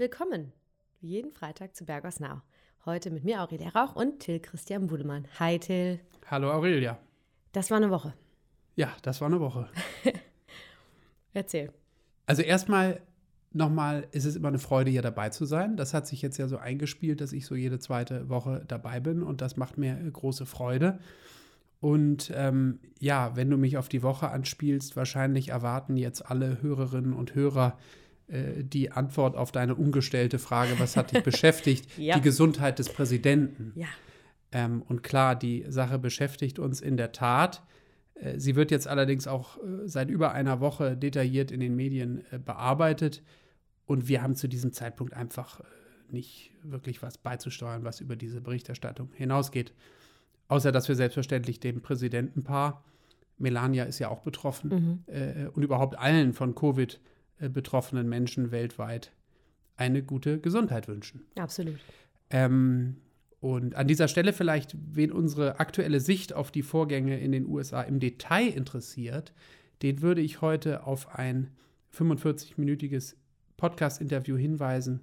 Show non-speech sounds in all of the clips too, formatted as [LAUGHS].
Willkommen, wie jeden Freitag zu Bergos Now. Heute mit mir Aurelia Rauch und Till Christian Budemann. Hi Till. Hallo Aurelia. Das war eine Woche. Ja, das war eine Woche. [LAUGHS] Erzähl. Also erstmal nochmal, ist es immer eine Freude, hier dabei zu sein. Das hat sich jetzt ja so eingespielt, dass ich so jede zweite Woche dabei bin und das macht mir große Freude. Und ähm, ja, wenn du mich auf die Woche anspielst, wahrscheinlich erwarten jetzt alle Hörerinnen und Hörer äh, die Antwort auf deine ungestellte Frage, was hat dich [LAUGHS] beschäftigt? ja. Die Gesundheit des Präsidenten. Ja. Ähm, und klar, die Sache beschäftigt uns in der Tat. Äh, sie wird jetzt allerdings auch äh, seit über einer Woche detailliert in den Medien bearbeitet. Und wir haben zu diesem Zeitpunkt einfach nicht wirklich was beizusteuern, was über diese Berichterstattung hinausgeht. Außer dass wir selbstverständlich dem Präsidentenpaar, Melania ist ja auch betroffen, mhm. äh, und überhaupt allen von Covid betroffenen Menschen weltweit eine gute Gesundheit wünschen. Absolut. Ähm, und an dieser Stelle vielleicht, wen unsere aktuelle Sicht auf die Vorgänge in den USA im Detail interessiert, den würde ich heute auf ein 45-minütiges Podcast-Interview hinweisen,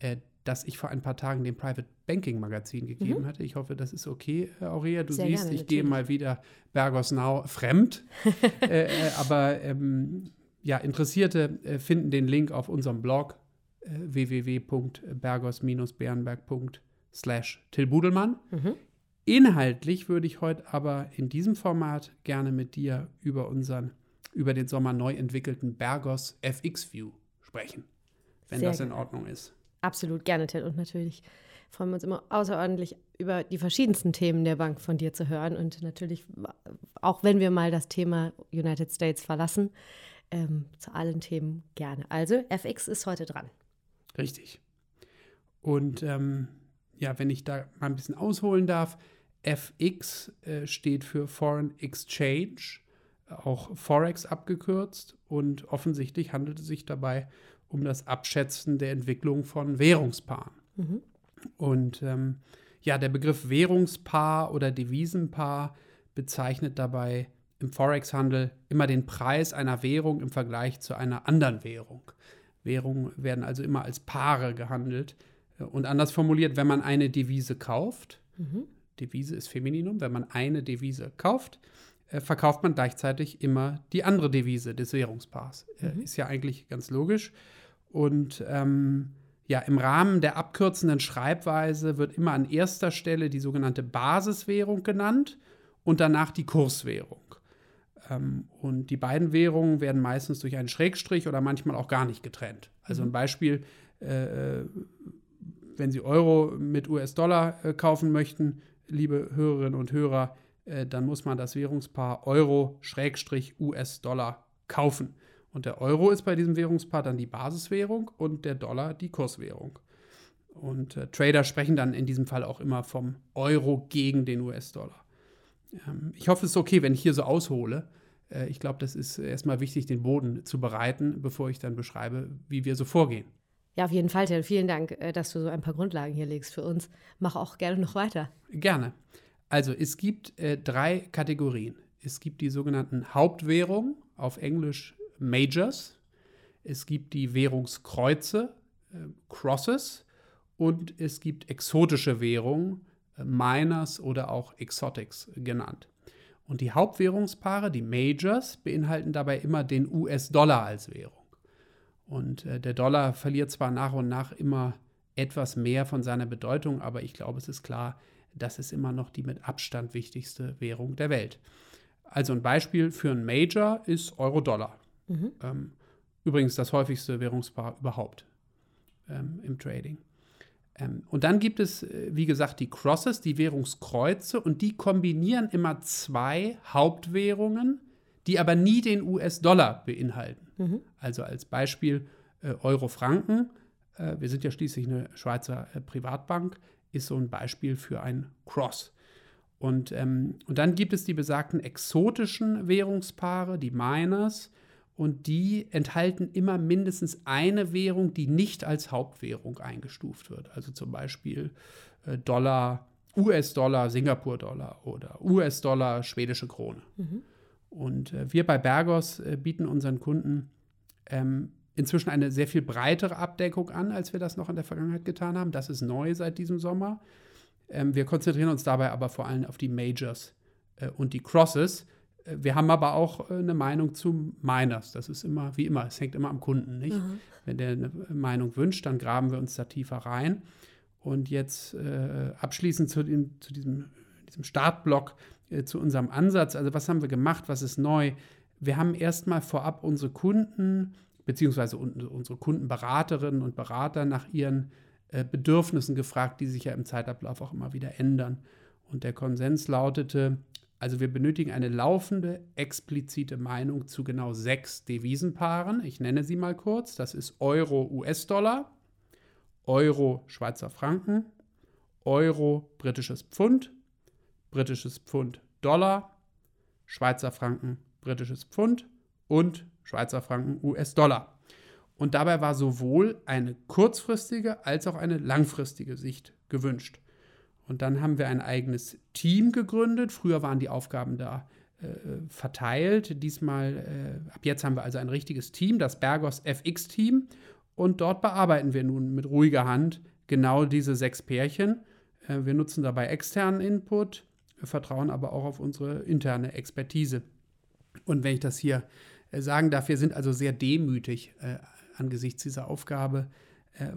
äh, das ich vor ein paar Tagen dem Private Banking Magazin gegeben mhm. hatte. Ich hoffe, das ist okay, äh, Aurea. Du Sehr siehst, gerne, ich gehe mal wieder Bergos Now fremd. [LAUGHS] äh, äh, aber ähm, ja, Interessierte äh, finden den Link auf unserem Blog äh, www.bergos-bärenberg.slash Budelmann. Mhm. Inhaltlich würde ich heute aber in diesem Format gerne mit dir über unseren, über den Sommer neu entwickelten Bergos FX View sprechen, wenn Sehr das in Ordnung ist. Absolut gerne, Ted. Und natürlich freuen wir uns immer außerordentlich über die verschiedensten Themen der Bank von dir zu hören. Und natürlich, auch wenn wir mal das Thema United States verlassen, ähm, zu allen Themen gerne. Also, FX ist heute dran. Richtig. Und ähm, ja, wenn ich da mal ein bisschen ausholen darf, FX äh, steht für Foreign Exchange, auch Forex abgekürzt. Und offensichtlich handelt es sich dabei um das Abschätzen der Entwicklung von Währungspaaren. Mhm. Und ähm, ja, der Begriff Währungspaar oder Devisenpaar bezeichnet dabei im Forex-Handel immer den Preis einer Währung im Vergleich zu einer anderen Währung. Währungen werden also immer als Paare gehandelt. Und anders formuliert, wenn man eine Devise kauft, mhm. Devise ist Femininum, wenn man eine Devise kauft, äh, verkauft man gleichzeitig immer die andere Devise des Währungspaars. Äh, mhm. Ist ja eigentlich ganz logisch. Und ähm, ja, im Rahmen der abkürzenden Schreibweise wird immer an erster Stelle die sogenannte Basiswährung genannt und danach die Kurswährung. Ähm, und die beiden Währungen werden meistens durch einen Schrägstrich oder manchmal auch gar nicht getrennt. Also ein mhm. Beispiel, äh, wenn Sie Euro mit US-Dollar äh, kaufen möchten, liebe Hörerinnen und Hörer, äh, dann muss man das Währungspaar Euro-US-Dollar kaufen. Und der Euro ist bei diesem Währungspaar dann die Basiswährung und der Dollar die Kurswährung. Und Trader sprechen dann in diesem Fall auch immer vom Euro gegen den US-Dollar. Ähm, ich hoffe, es ist okay, wenn ich hier so aushole. Äh, ich glaube, das ist erstmal wichtig, den Boden zu bereiten, bevor ich dann beschreibe, wie wir so vorgehen. Ja, auf jeden Fall, Ted. Vielen Dank, äh, dass du so ein paar Grundlagen hier legst für uns. Mach auch gerne noch weiter. Gerne. Also, es gibt äh, drei Kategorien. Es gibt die sogenannten Hauptwährungen, auf Englisch Majors. Es gibt die Währungskreuze, äh, Crosses. Und es gibt exotische Währungen, äh, Miners oder auch Exotics genannt. Und die Hauptwährungspaare, die Majors, beinhalten dabei immer den US-Dollar als Währung. Und äh, der Dollar verliert zwar nach und nach immer etwas mehr von seiner Bedeutung, aber ich glaube, es ist klar, das ist immer noch die mit Abstand wichtigste Währung der Welt. Also ein Beispiel für einen Major ist Euro-Dollar. Mhm. Ähm, übrigens das häufigste Währungspaar überhaupt ähm, im Trading. Ähm, und dann gibt es, äh, wie gesagt, die Crosses, die Währungskreuze, und die kombinieren immer zwei Hauptwährungen, die aber nie den US-Dollar beinhalten. Mhm. Also als Beispiel äh, Euro-Franken, äh, wir sind ja schließlich eine Schweizer äh, Privatbank, ist so ein Beispiel für ein Cross. Und, ähm, und dann gibt es die besagten exotischen Währungspaare, die Miners, und die enthalten immer mindestens eine Währung, die nicht als Hauptwährung eingestuft wird. Also zum Beispiel äh, Dollar, US-Dollar, Singapur-Dollar oder US-Dollar, schwedische Krone. Mhm. Und äh, wir bei Bergos äh, bieten unseren Kunden ähm, inzwischen eine sehr viel breitere Abdeckung an, als wir das noch in der Vergangenheit getan haben. Das ist neu seit diesem Sommer. Ähm, wir konzentrieren uns dabei aber vor allem auf die Majors äh, und die Crosses. Wir haben aber auch äh, eine Meinung zu Miners. Das ist immer, wie immer, es hängt immer am Kunden, nicht? Mhm. Wenn der eine Meinung wünscht, dann graben wir uns da tiefer rein. Und jetzt äh, abschließend zu, dem, zu diesem, diesem Startblock, äh, zu unserem Ansatz. Also was haben wir gemacht? Was ist neu? Wir haben erstmal vorab unsere Kunden beziehungsweise unsere Kundenberaterinnen und Berater nach ihren äh, Bedürfnissen gefragt, die sich ja im Zeitablauf auch immer wieder ändern. Und der Konsens lautete, also wir benötigen eine laufende, explizite Meinung zu genau sechs Devisenpaaren. Ich nenne sie mal kurz. Das ist Euro US-Dollar, Euro Schweizer Franken, Euro britisches Pfund, britisches Pfund Dollar, Schweizer Franken britisches Pfund und Schweizer Franken, US-Dollar. Und dabei war sowohl eine kurzfristige als auch eine langfristige Sicht gewünscht. Und dann haben wir ein eigenes Team gegründet. Früher waren die Aufgaben da äh, verteilt. Diesmal, äh, ab jetzt haben wir also ein richtiges Team, das Bergos FX-Team. Und dort bearbeiten wir nun mit ruhiger Hand genau diese sechs Pärchen. Äh, wir nutzen dabei externen Input, vertrauen aber auch auf unsere interne Expertise. Und wenn ich das hier äh, sagen darf, wir sind also sehr demütig äh, angesichts dieser Aufgabe,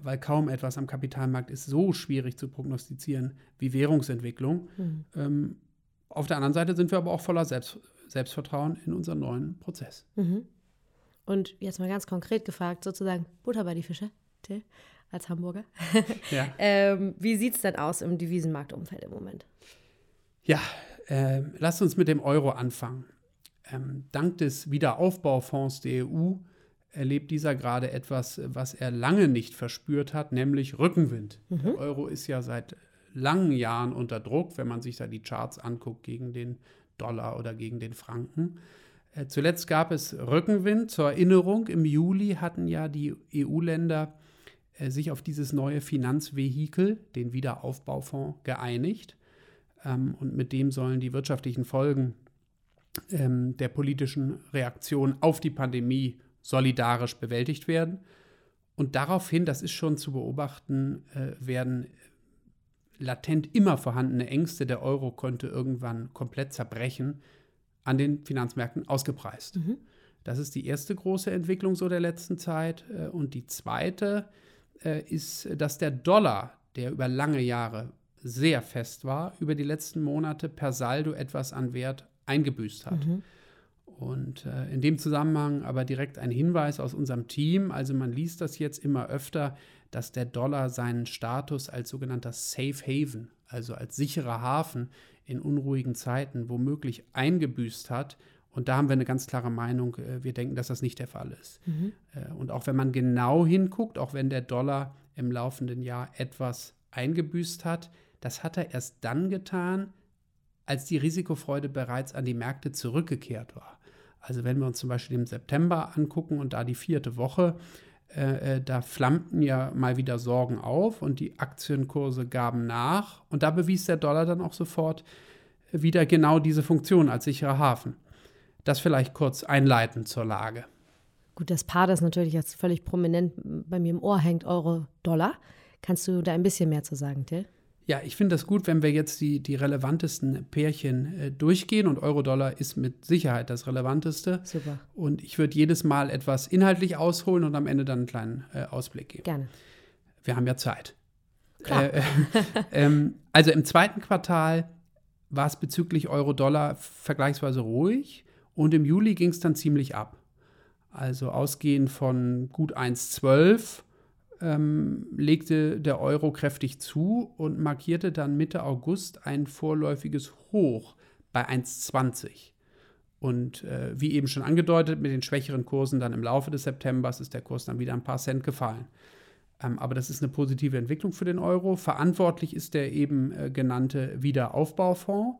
weil kaum etwas am Kapitalmarkt ist so schwierig zu prognostizieren wie Währungsentwicklung. Mhm. Ähm, auf der anderen Seite sind wir aber auch voller Selbst Selbstvertrauen in unseren neuen Prozess. Mhm. Und jetzt mal ganz konkret gefragt, sozusagen Butter bei die Fische, Till, als Hamburger. [LAUGHS] ja. [LAUGHS] ähm, wie sieht es denn aus im Devisenmarktumfeld im Moment? Ja, äh, lasst uns mit dem Euro anfangen. Ähm, dank des Wiederaufbaufonds der EU erlebt dieser gerade etwas, was er lange nicht verspürt hat, nämlich Rückenwind. Mhm. Der Euro ist ja seit langen Jahren unter Druck, wenn man sich da die Charts anguckt gegen den Dollar oder gegen den Franken. Äh, zuletzt gab es Rückenwind. Zur Erinnerung, im Juli hatten ja die EU-Länder äh, sich auf dieses neue Finanzvehikel, den Wiederaufbaufonds, geeinigt. Ähm, und mit dem sollen die wirtschaftlichen Folgen ähm, der politischen Reaktion auf die Pandemie solidarisch bewältigt werden. Und daraufhin, das ist schon zu beobachten, äh, werden latent immer vorhandene Ängste, der Euro könnte irgendwann komplett zerbrechen, an den Finanzmärkten ausgepreist. Mhm. Das ist die erste große Entwicklung so der letzten Zeit. Äh, und die zweite äh, ist, dass der Dollar, der über lange Jahre sehr fest war, über die letzten Monate per Saldo etwas an Wert eingebüßt hat. Mhm. Und äh, in dem Zusammenhang aber direkt ein Hinweis aus unserem Team. Also man liest das jetzt immer öfter, dass der Dollar seinen Status als sogenannter Safe Haven, also als sicherer Hafen in unruhigen Zeiten womöglich eingebüßt hat. Und da haben wir eine ganz klare Meinung. Äh, wir denken, dass das nicht der Fall ist. Mhm. Äh, und auch wenn man genau hinguckt, auch wenn der Dollar im laufenden Jahr etwas eingebüßt hat, das hat er erst dann getan, als die Risikofreude bereits an die Märkte zurückgekehrt war. Also wenn wir uns zum Beispiel im September angucken und da die vierte Woche, äh, äh, da flammten ja mal wieder Sorgen auf und die Aktienkurse gaben nach. Und da bewies der Dollar dann auch sofort wieder genau diese Funktion als sicherer Hafen. Das vielleicht kurz einleitend zur Lage. Gut, das Paar, das natürlich jetzt völlig prominent bei mir im Ohr hängt, Euro-Dollar. Kannst du da ein bisschen mehr zu sagen, Till? Ja, ich finde das gut, wenn wir jetzt die, die relevantesten Pärchen äh, durchgehen und Euro-Dollar ist mit Sicherheit das relevanteste. Super. Und ich würde jedes Mal etwas inhaltlich ausholen und am Ende dann einen kleinen äh, Ausblick geben. Gerne. Wir haben ja Zeit. Klar. Äh, äh [LAUGHS] ähm, also im zweiten Quartal war es bezüglich Euro-Dollar vergleichsweise ruhig und im Juli ging es dann ziemlich ab. Also ausgehend von gut 1,12 ähm, legte der Euro kräftig zu und markierte dann Mitte August ein vorläufiges Hoch bei 1,20. Und äh, wie eben schon angedeutet, mit den schwächeren Kursen dann im Laufe des Septembers ist der Kurs dann wieder ein paar Cent gefallen. Ähm, aber das ist eine positive Entwicklung für den Euro. Verantwortlich ist der eben äh, genannte Wiederaufbaufonds.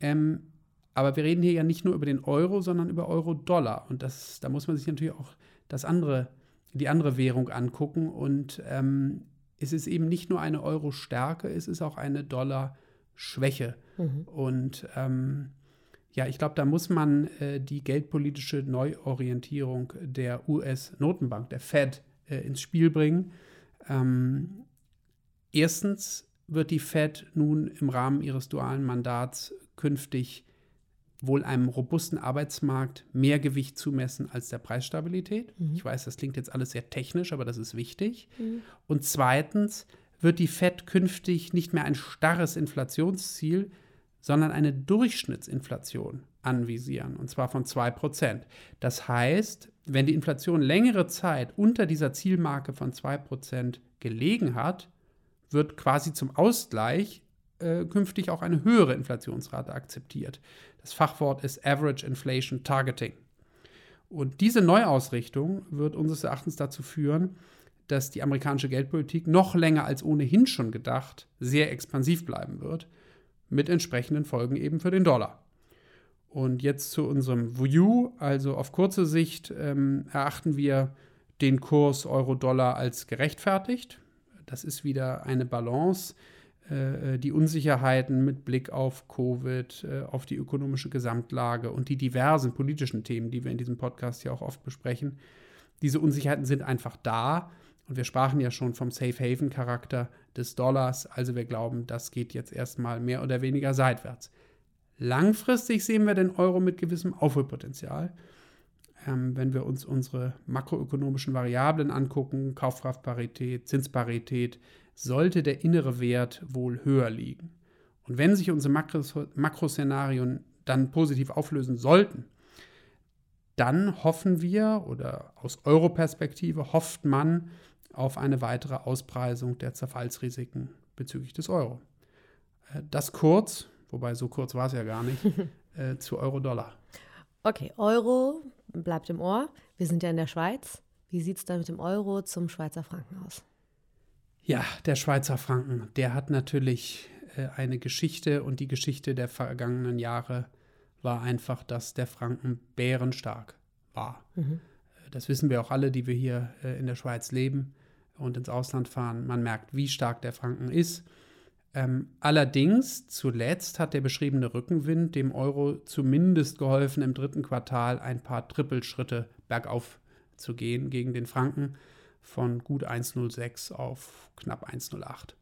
Ähm, aber wir reden hier ja nicht nur über den Euro, sondern über Euro-Dollar. Und das, da muss man sich natürlich auch das andere die andere Währung angucken. Und ähm, es ist eben nicht nur eine Euro-Stärke, es ist auch eine Dollar-Schwäche. Mhm. Und ähm, Ja, ich glaube, da muss man äh, die geldpolitische Neuorientierung der US-Notenbank, der Fed, äh, ins Spiel bringen. Ähm, erstens wird die Fed nun im Rahmen ihres dualen Mandats künftig wohl einem robusten Arbeitsmarkt mehr Gewicht zumessen als der Preisstabilität. Mhm. Ich weiß, das klingt jetzt alles sehr technisch, aber das ist wichtig. Mhm. Und zweitens wird die Fed künftig nicht mehr ein starres Inflationsziel, sondern eine Durchschnittsinflation anvisieren, und zwar von 2%. Das heißt, wenn die Inflation längere Zeit unter dieser Zielmarke von 2% gelegen hat, wird quasi zum Ausgleich äh, künftig auch eine höhere Inflationsrate akzeptiert. Das Fachwort ist Average Inflation Targeting. Und diese Neuausrichtung wird unseres Erachtens dazu führen, dass die amerikanische Geldpolitik noch länger als ohnehin schon gedacht sehr expansiv bleiben wird mit entsprechenden Folgen eben für den Dollar. Und jetzt zu unserem View. Also auf kurze Sicht ähm, erachten wir den Kurs Euro-Dollar als gerechtfertigt. Das ist wieder eine Balance. Äh, die Unsicherheiten mit Blick auf Covid, äh, auf die ökonomische Gesamtlage und die diversen politischen Themen, die wir in diesem Podcast ja auch oft besprechen. Diese Unsicherheiten sind einfach da. Und wir sprachen ja schon vom Safe Haven Charakter des Dollars. Also wir glauben, das geht jetzt erstmal mehr oder weniger seitwärts. Langfristig sehen wir den Euro mit gewissem Aufholpotenzial. Ähm, wenn wir uns unsere makroökonomischen Variablen angucken, Kaufkraftparität, Zinsparität, sollte der innere Wert wohl höher liegen. Und wenn sich unsere Makros Makroszenarien dann positiv auflösen sollten, dann hoffen wir oder aus Euro-Perspektive hofft man, auf eine weitere Auspreisung der Zerfallsrisiken bezüglich des Euro. Äh, das kurz, wobei so kurz war es ja gar nicht, [LAUGHS] äh, zu Euro-Dollar. Okay, Euro bleibt im Ohr. Wir sind ja in der Schweiz. Wie sieht es da mit dem Euro zum Schweizer Franken aus? Ja, der Schweizer Franken, der hat natürlich äh, eine Geschichte und die Geschichte der vergangenen Jahre war einfach, dass der Franken bärenstark war. Mhm. Äh, das wissen wir auch alle, die wir hier äh, in der Schweiz leben und ins Ausland fahren. Man merkt, wie stark der Franken ist. Ähm, allerdings, zuletzt hat der beschriebene Rückenwind dem Euro zumindest geholfen, im dritten Quartal ein paar Trippelschritte bergauf zu gehen gegen den Franken von gut 1,06 auf knapp 1,08.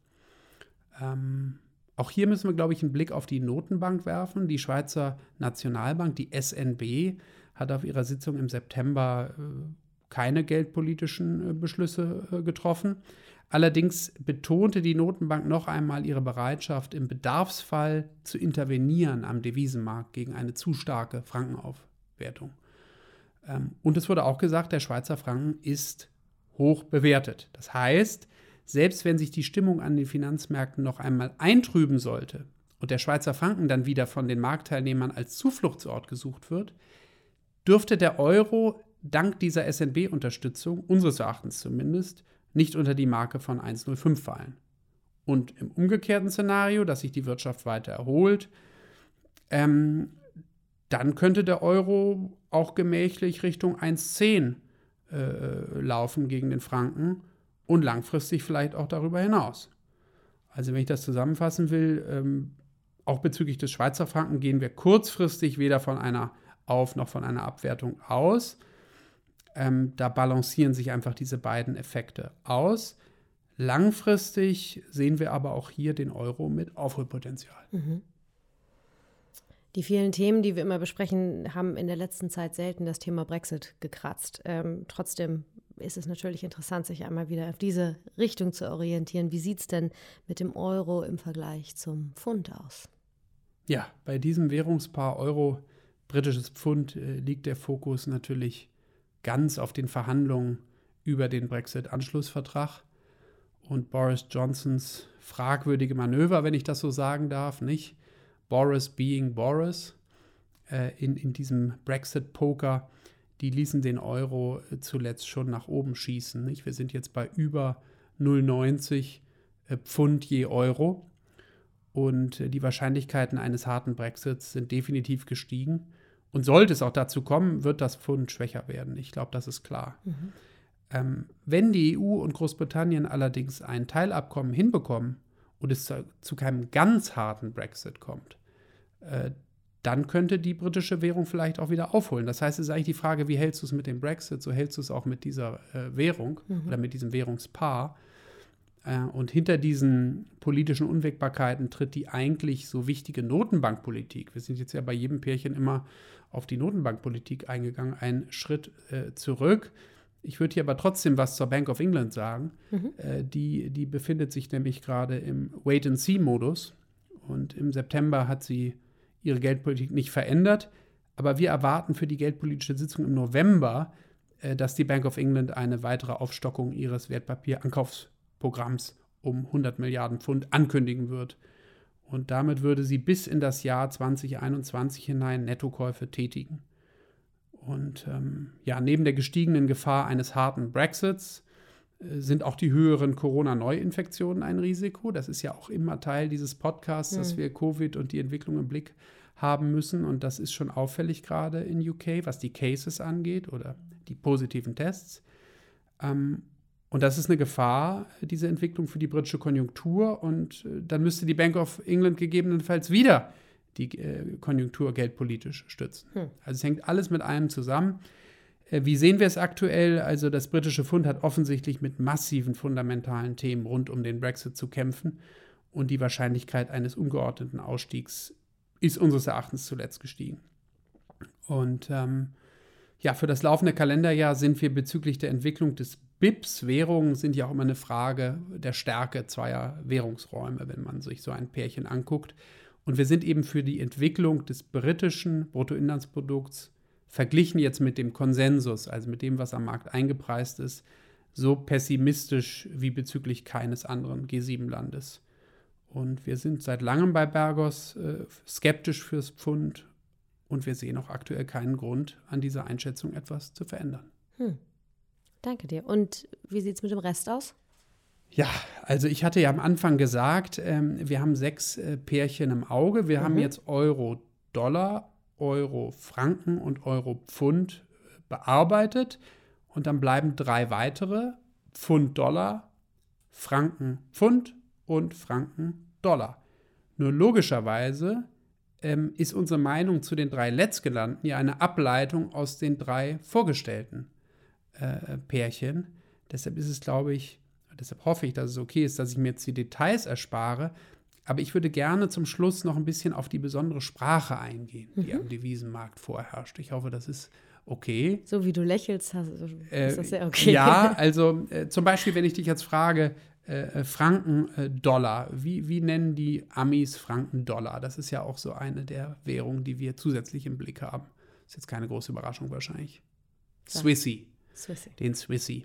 Ähm, auch hier müssen wir, glaube ich, einen Blick auf die Notenbank werfen. Die Schweizer Nationalbank, die SNB, hat auf ihrer Sitzung im September äh, keine geldpolitischen äh, Beschlüsse äh, getroffen. Allerdings betonte die Notenbank noch einmal ihre Bereitschaft, im Bedarfsfall zu intervenieren am Devisenmarkt gegen eine zu starke Frankenaufwertung. Ähm, und es wurde auch gesagt, der Schweizer Franken ist hoch bewertet. Das heißt, selbst wenn sich die Stimmung an den Finanzmärkten noch einmal eintrüben sollte und der Schweizer Franken dann wieder von den Marktteilnehmern als Zufluchtsort gesucht wird, dürfte der Euro dank dieser SNB-Unterstützung, unseres Erachtens zumindest, nicht unter die Marke von 1,05 fallen. Und im umgekehrten Szenario, dass sich die Wirtschaft weiter erholt, ähm, dann könnte der Euro auch gemächlich Richtung 1,10 äh, laufen gegen den Franken und langfristig vielleicht auch darüber hinaus. Also wenn ich das zusammenfassen will, ähm, auch bezüglich des Schweizer Franken gehen wir kurzfristig weder von einer Auf- noch von einer Abwertung aus ähm, da balancieren sich einfach diese beiden Effekte aus. Langfristig sehen wir aber auch hier den Euro mit Aufholpotenzial. Mhm. Die vielen Themen, die wir immer besprechen, haben in der letzten Zeit selten das Thema Brexit gekratzt. Ähm, trotzdem ist es natürlich interessant, sich einmal wieder auf diese Richtung zu orientieren. Wie sieht es denn mit dem Euro im Vergleich zum Pfund aus? Ja, bei diesem Währungspaar Euro, britisches Pfund, äh, liegt der Fokus natürlich ganz auf den Verhandlungen über den Brexit-Anschlussvertrag und Boris Johnsons fragwürdige Manöver, wenn ich das so sagen darf, nicht? Boris being Boris äh, in, in diesem Brexit-Poker, die ließen den Euro zuletzt schon nach oben schießen. Nicht? Wir sind jetzt bei über 0,90 äh, Pfund je Euro und äh, die Wahrscheinlichkeiten eines harten Brexits sind definitiv gestiegen. Und sollte es auch dazu kommen, wird das Pfund schwächer werden. Ich glaube, das ist klar. Mhm. Ähm, wenn die EU und Großbritannien allerdings ein Teilabkommen hinbekommen und es zu, zu keinem ganz harten Brexit kommt, äh, dann könnte die britische Währung vielleicht auch wieder aufholen. Das heißt, es ist eigentlich die Frage, wie hältst du es mit dem Brexit, so hältst du es auch mit dieser äh, Währung mhm. oder mit diesem Währungspaar. Äh, und hinter diesen politischen Unwägbarkeiten tritt die eigentlich so wichtige Notenbankpolitik. Wir sind jetzt ja bei jedem Pärchen immer auf die Notenbankpolitik eingegangen, einen Schritt äh, zurück. Ich würde hier aber trotzdem was zur Bank of England sagen. Mhm. Äh, die, die befindet sich nämlich gerade im Wait-and-See-Modus. Und im September hat sie ihre Geldpolitik nicht verändert. Aber wir erwarten für die geldpolitische Sitzung im November, äh, dass die Bank of England eine weitere Aufstockung ihres Wertpapierankaufsprogramms um 100 Milliarden Pfund ankündigen wird. Und damit würde sie bis in das Jahr 2021 hinein Nettokäufe tätigen. Und ähm, ja, neben der gestiegenen Gefahr eines harten Brexits sind auch die höheren Corona-Neuinfektionen ein Risiko. Das ist ja auch immer Teil dieses Podcasts, dass wir Covid und die Entwicklung im Blick haben müssen. Und das ist schon auffällig gerade in UK, was die Cases angeht oder die positiven Tests. Ähm, und das ist eine Gefahr, diese Entwicklung für die britische Konjunktur. Und äh, dann müsste die Bank of England gegebenenfalls wieder die äh, Konjunktur geldpolitisch stützen. Hm. Also es hängt alles mit allem zusammen. Äh, wie sehen wir es aktuell? Also das britische Pfund hat offensichtlich mit massiven fundamentalen Themen rund um den Brexit zu kämpfen und die Wahrscheinlichkeit eines ungeordneten Ausstiegs ist unseres Erachtens zuletzt gestiegen. Und ähm, ja, für das laufende Kalenderjahr sind wir bezüglich der Entwicklung des BIPs, Währungen sind ja auch immer eine Frage der Stärke zweier Währungsräume, wenn man sich so ein Pärchen anguckt. Und wir sind eben für die Entwicklung des britischen Bruttoinlandsprodukts verglichen jetzt mit dem Konsensus, also mit dem, was am Markt eingepreist ist, so pessimistisch wie bezüglich keines anderen G7-Landes. Und wir sind seit langem bei Bergos äh, skeptisch fürs Pfund und wir sehen auch aktuell keinen Grund, an dieser Einschätzung etwas zu verändern. Hm. Danke dir. Und wie sieht es mit dem Rest aus? Ja, also ich hatte ja am Anfang gesagt, ähm, wir haben sechs äh, Pärchen im Auge. Wir mhm. haben jetzt Euro, Dollar, Euro, Franken und Euro, Pfund äh, bearbeitet. Und dann bleiben drei weitere, Pfund, Dollar, Franken, Pfund und Franken, Dollar. Nur logischerweise ähm, ist unsere Meinung zu den drei letztgenannten ja eine Ableitung aus den drei vorgestellten äh, Pärchen. Deshalb ist es, glaube ich, Deshalb hoffe ich, dass es okay ist, dass ich mir jetzt die Details erspare. Aber ich würde gerne zum Schluss noch ein bisschen auf die besondere Sprache eingehen, die mhm. am Devisenmarkt vorherrscht. Ich hoffe, das ist okay. So wie du lächelst, ist äh, das sehr okay. Ja, [LAUGHS] also äh, zum Beispiel, wenn ich dich jetzt frage, äh, äh, Franken, äh, Dollar, wie, wie nennen die Amis Franken, Dollar? Das ist ja auch so eine der Währungen, die wir zusätzlich im Blick haben. Ist jetzt keine große Überraschung wahrscheinlich. Swissy. Swissy. Den Swissy.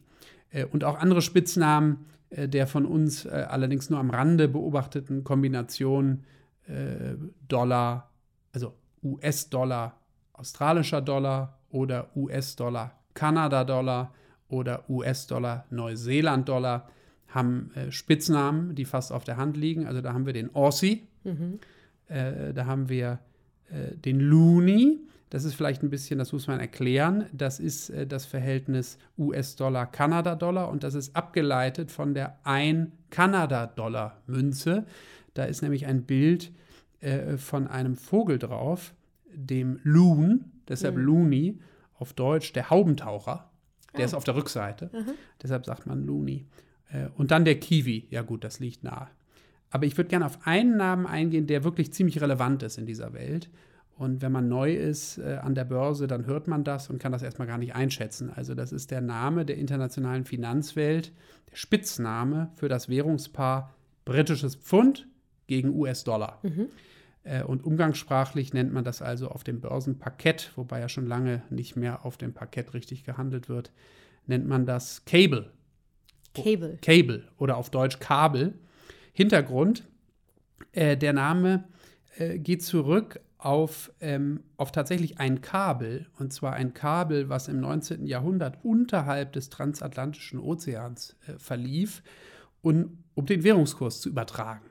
Äh, und auch andere Spitznamen äh, der von uns äh, allerdings nur am Rande beobachteten Kombination Dollar, also US-Dollar, australischer Dollar oder US-Dollar, Kanada-Dollar oder US-Dollar, Neuseeland-Dollar haben äh, Spitznamen, die fast auf der Hand liegen. Also da haben wir den Aussie, mhm. äh, da haben wir äh, den Looney, das ist vielleicht ein bisschen, das muss man erklären. Das ist äh, das Verhältnis US-Dollar, Kanada-Dollar und das ist abgeleitet von der 1 Kanada-Dollar-Münze. Da ist nämlich ein Bild äh, von einem Vogel drauf, dem Loon, deshalb mhm. Looney, auf Deutsch der Haubentaucher. Der oh. ist auf der Rückseite, mhm. deshalb sagt man Looney. Äh, und dann der Kiwi, ja gut, das liegt nahe. Aber ich würde gerne auf einen Namen eingehen, der wirklich ziemlich relevant ist in dieser Welt. Und wenn man neu ist äh, an der Börse, dann hört man das und kann das erstmal gar nicht einschätzen. Also das ist der Name der internationalen Finanzwelt, der Spitzname für das Währungspaar britisches Pfund gegen US-Dollar. Mhm. Äh, und umgangssprachlich nennt man das also auf dem Börsenparkett, wobei ja schon lange nicht mehr auf dem Parkett richtig gehandelt wird, nennt man das Cable. Cable. Cable oder auf Deutsch Kabel. Hintergrund, äh, der Name äh, geht zurück auf, ähm, auf tatsächlich ein Kabel, und zwar ein Kabel, was im 19. Jahrhundert unterhalb des transatlantischen Ozeans äh, verlief, und, um den Währungskurs zu übertragen.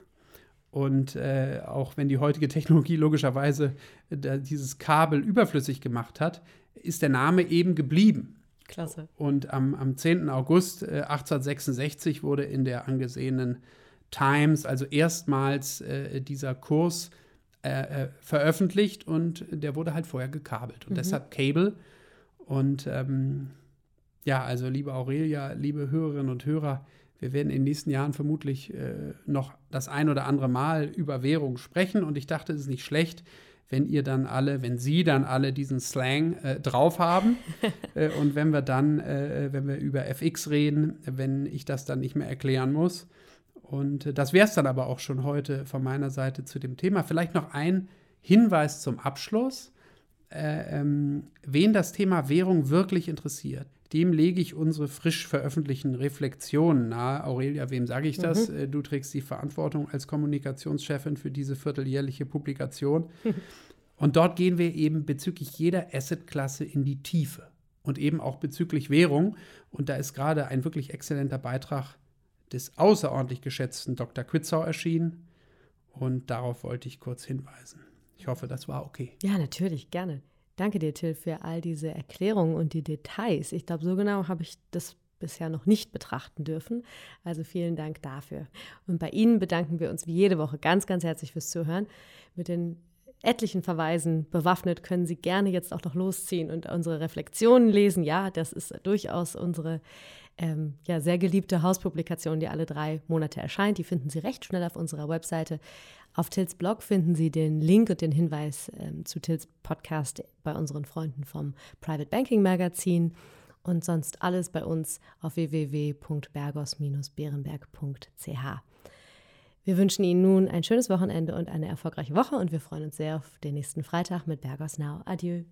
Und äh, auch wenn die heutige Technologie logischerweise äh, dieses Kabel überflüssig gemacht hat, ist der Name eben geblieben. Klasse. Und am, am 10. August äh, 1866 wurde in der angesehenen Times also erstmals äh, dieser Kurs äh, äh, veröffentlicht und der wurde halt vorher gekabelt. Und mhm. deshalb Cable. Und ähm, ja, also liebe Aurelia, liebe Hörerinnen und Hörer, wir werden in den nächsten Jahren vermutlich äh, noch das ein oder andere Mal über Währung sprechen. Und ich dachte, es ist nicht schlecht, wenn ihr dann alle, wenn Sie dann alle diesen Slang äh, drauf haben. [LAUGHS] äh, und wenn wir dann, äh, wenn wir über FX reden, wenn ich das dann nicht mehr erklären muss. Und äh, das wäre es dann aber auch schon heute von meiner Seite zu dem Thema. Vielleicht noch ein Hinweis zum Abschluss. Äh, ähm, wen das Thema Währung wirklich interessiert, dem lege ich unsere frisch veröffentlichten Reflexionen nahe. Aurelia, wem sage ich das? Mhm. Äh, du trägst die Verantwortung als Kommunikationschefin für diese vierteljährliche Publikation. [LAUGHS] Und dort gehen wir eben bezüglich jeder Assetklasse in die Tiefe und eben auch bezüglich Währung. Und da ist gerade ein wirklich exzellenter Beitrag des außerordentlich geschätzten Dr. Quitzau erschienen. Und darauf wollte ich kurz hinweisen. Ich hoffe, das war okay. Ja, natürlich, gerne. Danke dir, Till, für all diese Erklärungen und die Details. Ich glaube, so genau habe ich das bisher noch nicht betrachten dürfen. Also vielen Dank dafür. Und bei Ihnen bedanken wir uns wie jede Woche ganz, ganz herzlich fürs Zuhören. Mit den etlichen Verweisen bewaffnet können Sie gerne jetzt auch noch losziehen und unsere Reflexionen lesen. Ja, das ist durchaus unsere ähm, ja, sehr geliebte Hauspublikation, die alle drei Monate erscheint. Die finden Sie recht schnell auf unserer Webseite. Auf Tills Blog finden Sie den Link und den Hinweis ähm, zu Tills Podcast bei unseren Freunden vom Private Banking Magazin und sonst alles bei uns auf www.bergos-berenberg.ch. Wir wünschen Ihnen nun ein schönes Wochenende und eine erfolgreiche Woche und wir freuen uns sehr auf den nächsten Freitag mit Bergos Now. Adieu.